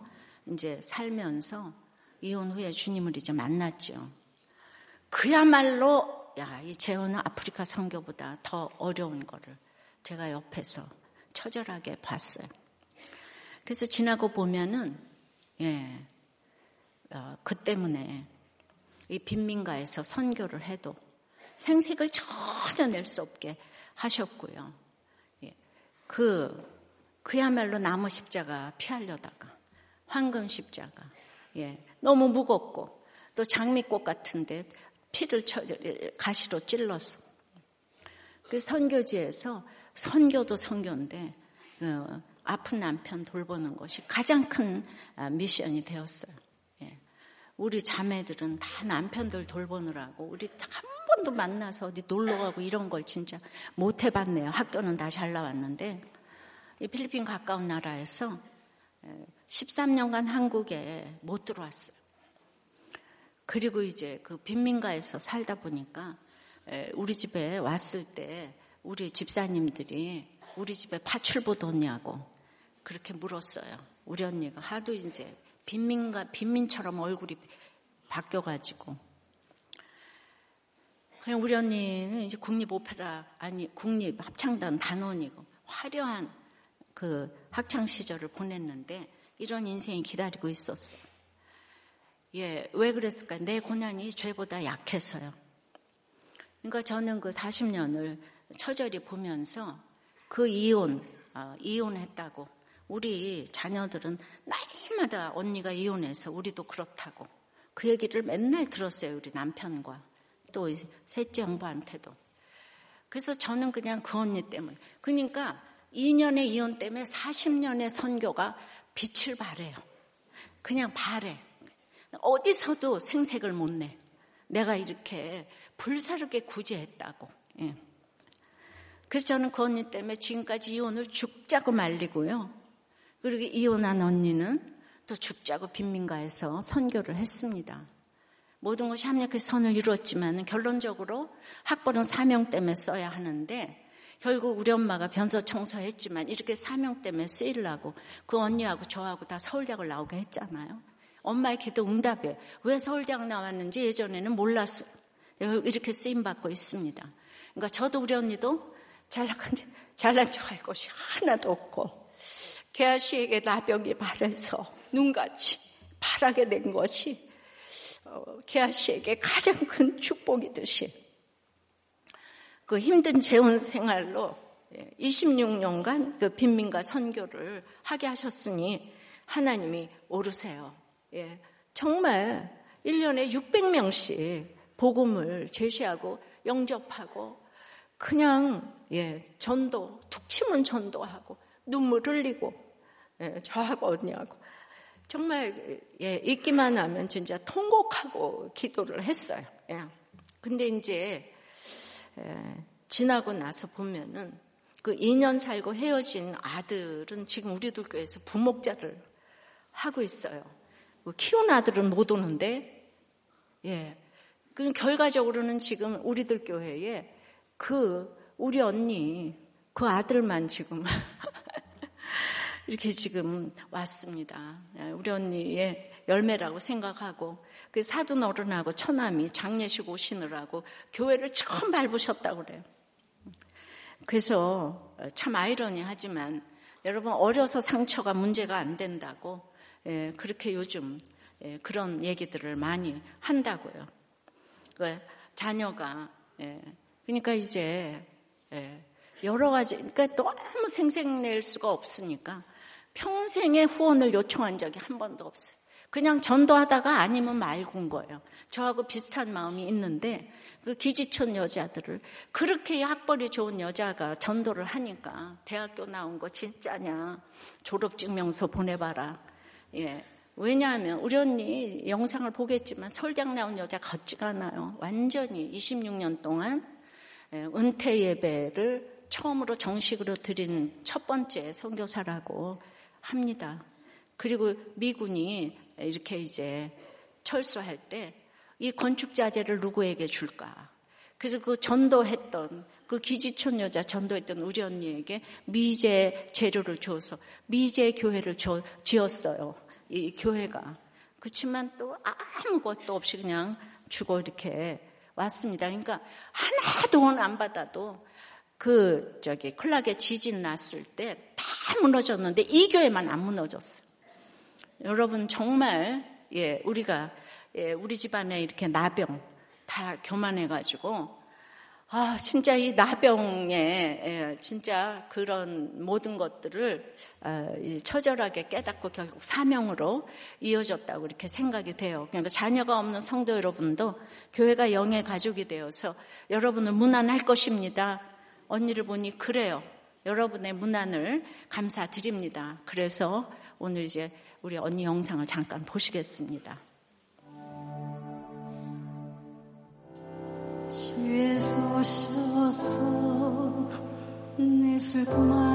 이제 살면서 이혼 후에 주님을 이제 만났죠. 그야말로 야, 이 재혼은 아프리카 선교보다 더 어려운 거를 제가 옆에서 처절하게 봤어요. 그래서 지나고 보면은, 예, 어, 그 때문에 이 빈민가에서 선교를 해도 생색을 전혀 낼 수 없게 하셨고요. 예, 그, 그야말로 나무 십자가 피하려다가 황금 십자가, 예, 너무 무겁고 또 장미꽃 같은데 피를 쳐, 가시로 찔러서. 그 선교지에서 선교도 선교인데 그 아픈 남편 돌보는 것이 가장 큰 아, 미션이 되었어요. 예. 우리 자매들은 다 남편들 돌보느라고 우리 한 번도 만나서 어디 놀러 가고 이런 걸 진짜 못 해봤네요. 학교는 다 잘 나왔는데 이 필리핀 가까운 나라에서 13년간 한국에 못 들어왔어요. 그리고 이제 그 빈민가에서 살다 보니까 우리 집에 왔을 때 우리 집사님들이 우리 집에 파출부 뒀냐고 그렇게 물었어요. 우리 언니가 하도 이제 빈민가 빈민처럼 얼굴이 바뀌어가지고 그냥 우리 언니는 이제 국립 오페라 아니 국립 합창단 단원이고 화려한 그 학창 시절을 보냈는데 이런 인생이 기다리고 있었어요. 예, 왜 그랬을까? 내 고난이 죄보다 약해서요. 그러니까 저는 그 40년을 처절히 보면서 그 이혼, 어, 이혼했다고. 우리 자녀들은 날마다 언니가 이혼해서 우리도 그렇다고. 그 얘기를 맨날 들었어요. 우리 남편과. 또 셋째 형부한테도. 그래서 저는 그냥 그 언니 때문에. 그러니까 2년의 이혼 때문에 40년의 선교가 빛을 발해요. 그냥 발해. 어디서도 생색을 못 내. 내가 이렇게 불사르게 구제했다고. 예. 그래서 저는 그 언니 때문에 지금까지 이혼을 죽자고 말리고요. 그리고 이혼한 언니는 또 죽자고 빈민가에서 선교를 했습니다. 모든 것이 합력의 선을 이루었지만 결론적으로 학벌은 사명 때문에 써야 하는데 결국 우리 엄마가 변소 청소했지만 이렇게 사명 때문에 쓰이려고 그 언니하고 저하고 다 서울대학을 나오게 했잖아요. 엄마의 기도 응답에 왜 서울대학 나왔는지 예전에는 몰랐어요. 이렇게 쓰임 받고 있습니다. 그러니까 저도 우리 언니도 잘난, 잘난 척할 것이 하나도 없고 개아 씨에게 나병이 발해서 눈같이 바라게 된 것이 어, 씨에게 가장 큰 축복이듯이 그 힘든 재혼 생활로 26년간 그 빈민가 선교를 하게 하셨으니 하나님이 오르세요. 예, 정말 1년에 600명씩 복음을 제시하고 영접하고 그냥 예, 전도 툭 치면 전도하고 눈물 흘리고 예, 저하고 언니하고 정말 예, 있기만 하면 진짜 통곡하고 기도를 했어요. 예. 근데 이제 예, 지나고 나서 보면은 그 2년 살고 헤어진 아들은 지금 우리들 교회에서 부목자를 하고 있어요. 그 키운 아들은 못 오는데, 예. 그 결과적으로는 지금 우리들 교회에 그 우리 언니 그 아들만 지금 이렇게 지금 왔습니다. 예, 우리 언니의 열매라고 생각하고 그 사돈 어른하고 처남이 장례식 오시느라고 교회를 처음 밟으셨다고 그래요. 그래서 참 아이러니하지만 여러분 어려서 상처가 문제가 안 된다고 예, 그렇게 요즘 예, 그런 얘기들을 많이 한다고요. 그 자녀가 예, 그러니까 이제 예, 여러 가지 그러니까 너무 생색낼 수가 없으니까 평생의 후원을 요청한 적이 한 번도 없어요. 그냥 전도하다가 아니면 말군 거예요. 저하고 비슷한 마음이 있는데 그 기지촌 여자들을 그렇게 학벌이 좋은 여자가 전도를 하니까 대학교 나온 거 진짜냐 졸업증명서 보내봐라. 예. 왜냐하면 우리 언니 영상을 보겠지만 설장 나온 여자 같지가 않아요. 완전히 26년 동안 예, 은퇴 예배를 처음으로 정식으로 드린 첫 번째 선교사라고 합니다. 그리고 미군이 이렇게 이제 철수할 때 이 건축 자재를 누구에게 줄까? 그래서 그 전도했던 그 기지촌 여자 전도했던 우리 언니에게 미제 재료를 줘서 미제 교회를 지었어요. 이 교회가. 그렇지만 또 아무것도 없이 그냥 주고 이렇게 왔습니다. 그러니까 하나 돈 안 받아도 그 저기 클락에 지진 났을 때 다 무너졌는데 이 교회만 안 무너졌어요. 여러분 정말 예 우리가 예, 우리 집안에 이렇게 나병 다 교만해가지고 아 진짜 이 나병에 예, 진짜 그런 모든 것들을 아, 처절하게 깨닫고 결국 사명으로 이어졌다고 이렇게 생각이 돼요. 그러니까 자녀가 없는 성도 여러분도 교회가 영의 가족이 되어서 여러분을 무난할 것입니다. 언니를 보니 그래요. 여러분의 문안을 감사드립니다. 그래서 오늘 이제 우리 언니 영상을 잠깐 보시겠습니다. 주에서 오셔서 내 슬픔 하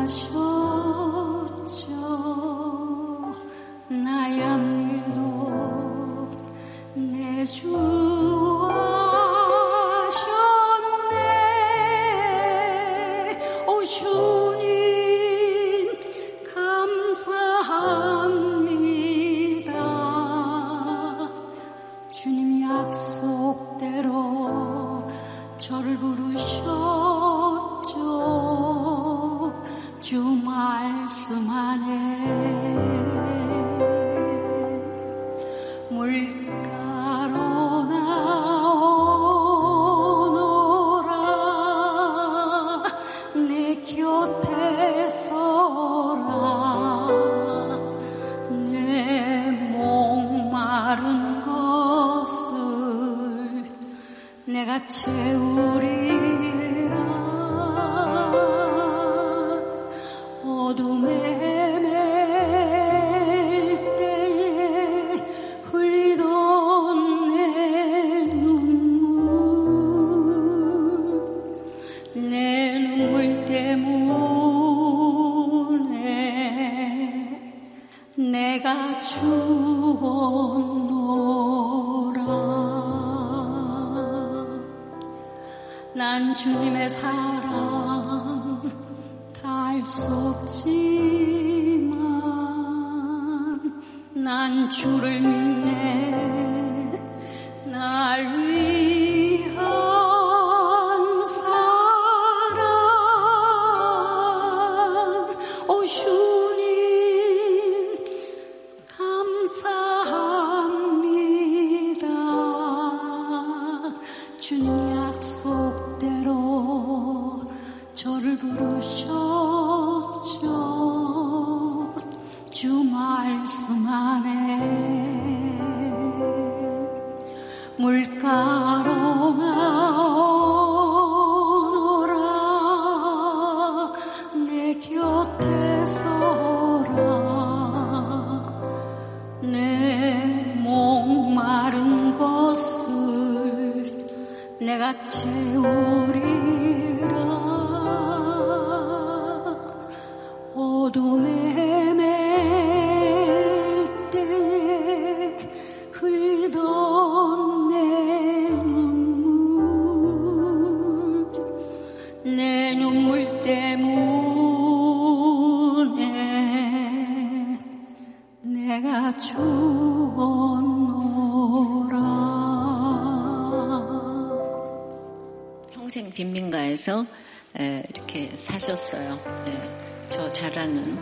에, 이렇게 사셨어요. 예, 저 잘하는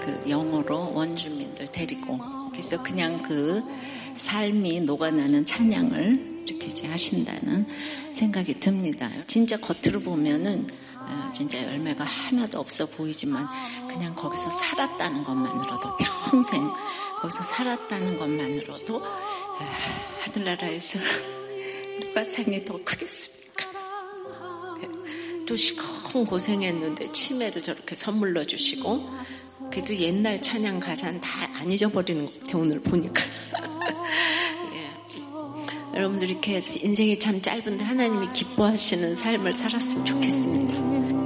그 영어로 원주민들 데리고 그래서 그냥 그 삶이 녹아나는 찬양을 이렇게 이제 하신다는 생각이 듭니다. 진짜 겉으로 보면은 어, 진짜 열매가 하나도 없어 보이지만 그냥 거기서 살았다는 것만으로도 평생 거기서 살았다는 것만으로도 아, 하늘나라에서 누가 상이 더 크겠습니까? 또 시커먼 고생했는데 치매를 저렇게 선물로 주시고 그래도 옛날 찬양 가사는 다 안 잊어버리는 것 같아요 오늘 보니까 예. 여러분들 이렇게 인생이 참 짧은데 하나님이 기뻐하시는 삶을 살았으면 좋겠습니다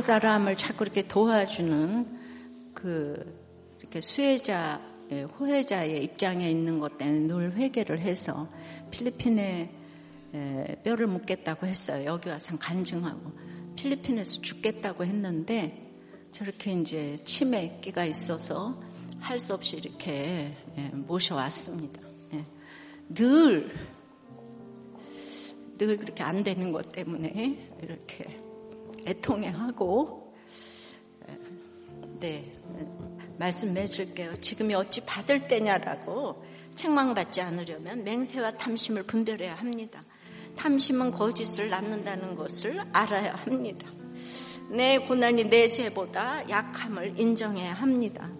필리핀 사람을 자꾸 이렇게 도와주는 그 이렇게 수혜자, 예, 호혜자의 입장에 있는 것 때문에 늘 회개를 해서 필리핀에 예, 뼈를 묻겠다고 했어요. 여기 와서 간증하고 필리핀에서 죽겠다고 했는데 저렇게 이제 치매 끼가 있어서 할 수 없이 이렇게 예, 모셔왔습니다. 예. 늘늘 그렇게 안 되는 것 때문에 이렇게 애통해하고 네 말씀 맺을게요. 지금이 어찌 받을 때냐라고 책망받지 않으려면 맹세와 탐심을 분별해야 합니다. 탐심은 거짓을 낳는다는 것을 알아야 합니다. 내 고난이 내 죄보다 약함을 인정해야 합니다.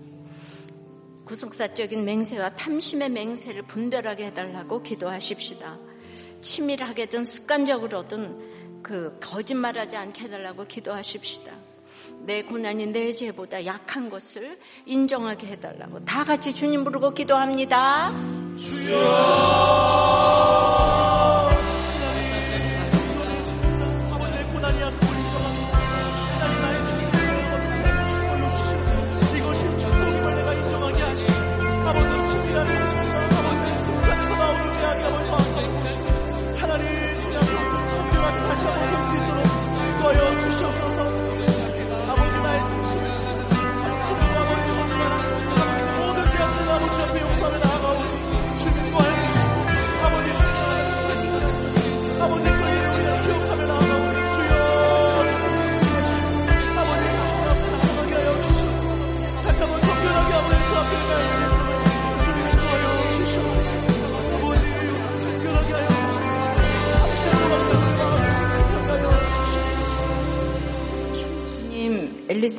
구속사적인 맹세와 탐심의 맹세를 분별하게 해달라고 기도하십시다. 치밀하게든 습관적으로든 그 거짓말하지 않게 해달라고 기도하십시다. 내 고난이 내 죄보다 약한 것을 인정하게 해달라고 다 같이 주님 부르고 기도합니다. 아버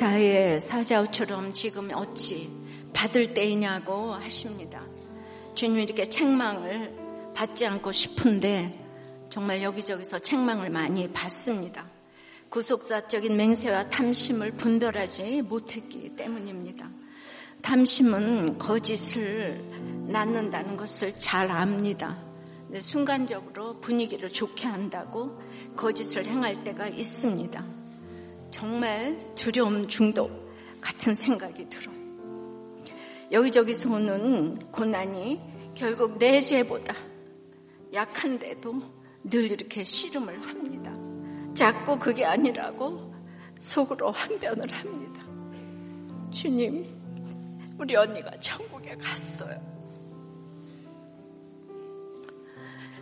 엘리사의 사자우처럼 지금 어찌 받을 때이냐고 하십니다. 주님 이렇게 책망을 받지 않고 싶은데 정말 여기저기서 책망을 많이 받습니다. 구속사적인 맹세와 탐심을 분별하지 못했기 때문입니다. 탐심은 거짓을 낳는다는 것을 잘 압니다. 순간적으로 분위기를 좋게 한다고 거짓을 행할 때가 있습니다. 정말 두려움 중독 같은 생각이 들어요. 여기저기서 오는 고난이 결국 내 죄보다 약한데도 늘 이렇게 씨름을 합니다. 자꾸 그게 아니라고 속으로 항변을 합니다. 주님, 우리 언니가 천국에 갔어요.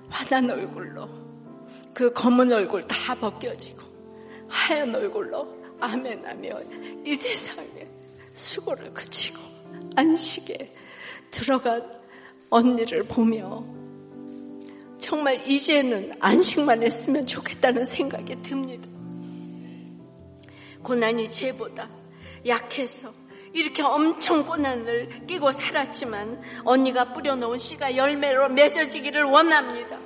화난 얼굴로 그 검은 얼굴 다 벗겨지고 하얀 얼굴로 아멘하며 이 세상에 수고를 그치고 안식에 들어간 언니를 보며 정말 이제는 안식만 했으면 좋겠다는 생각이 듭니다. 고난이 죄보다 약해서 이렇게 엄청 고난을 끼고 살았지만 언니가 뿌려놓은 씨가 열매로 맺어지기를 원합니다.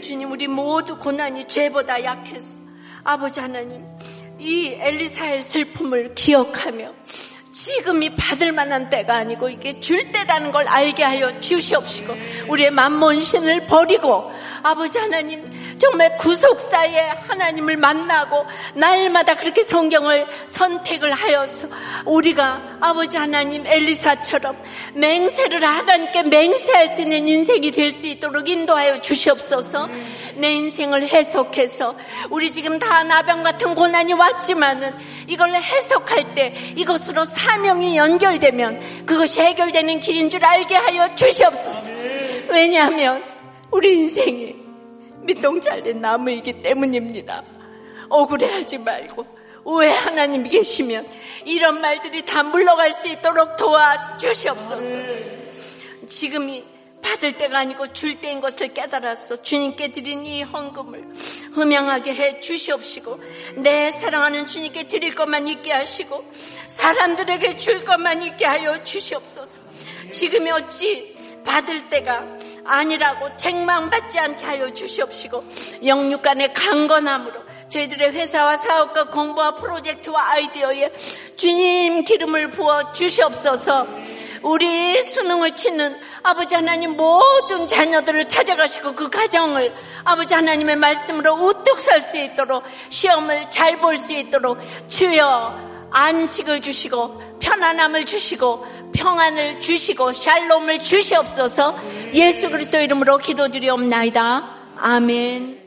주님 우리 모두 고난이 죄보다 약해서 아버지 하나님 이 엘리사의 슬픔을 기억하며 지금이 받을 만한 때가 아니고 이게 줄 때라는 걸 알게 하여 주시옵시고 우리의 만몬신을 버리고 아버지 하나님 정말 구속사에 하나님을 만나고 날마다 그렇게 성경을 선택을 하여서 우리가 아버지 하나님 엘리사처럼 맹세를 하나님께 맹세할 수 있는 인생이 될 수 있도록 인도하여 주시옵소서. 내 인생을 해석해서 우리 지금 다 나병 같은 고난이 왔지만은 이걸 해석할 때 이것으로 사명이 연결되면 그것이 해결되는 길인 줄 알게 하여 주시옵소서. 왜냐하면 우리 인생이 밑동 잘린 나무이기 때문입니다. 억울해하지 말고 왜 하나님 계시면 이런 말들이 다 물러갈 수 있도록 도와주시옵소서. 지금이 받을 때가 아니고 줄 때인 것을 깨달아서 주님께 드린 이 헌금을 흠양하게 해 주시옵시고 내 사랑하는 주님께 드릴 것만 있게 하시고 사람들에게 줄 것만 있게 하여 주시옵소서. 지금이 어찌 받을 때가 아니라고 책망받지 않게 하여 주시옵시고 영육간의 강건함으로 저희들의 회사와 사업과 공부와 프로젝트와 아이디어에 주님 기름을 부어 주시옵소서. 우리 수능을 치는 아버지 하나님 모든 자녀들을 찾아가시고 그 가정을 아버지 하나님의 말씀으로 우뚝 설 수 있도록 시험을 잘 볼 수 있도록 주여 안식을 주시고 편안함을 주시고 평안을 주시고 샬롬을 주시옵소서 예수 그리스도 이름으로 기도드리옵나이다. 아멘.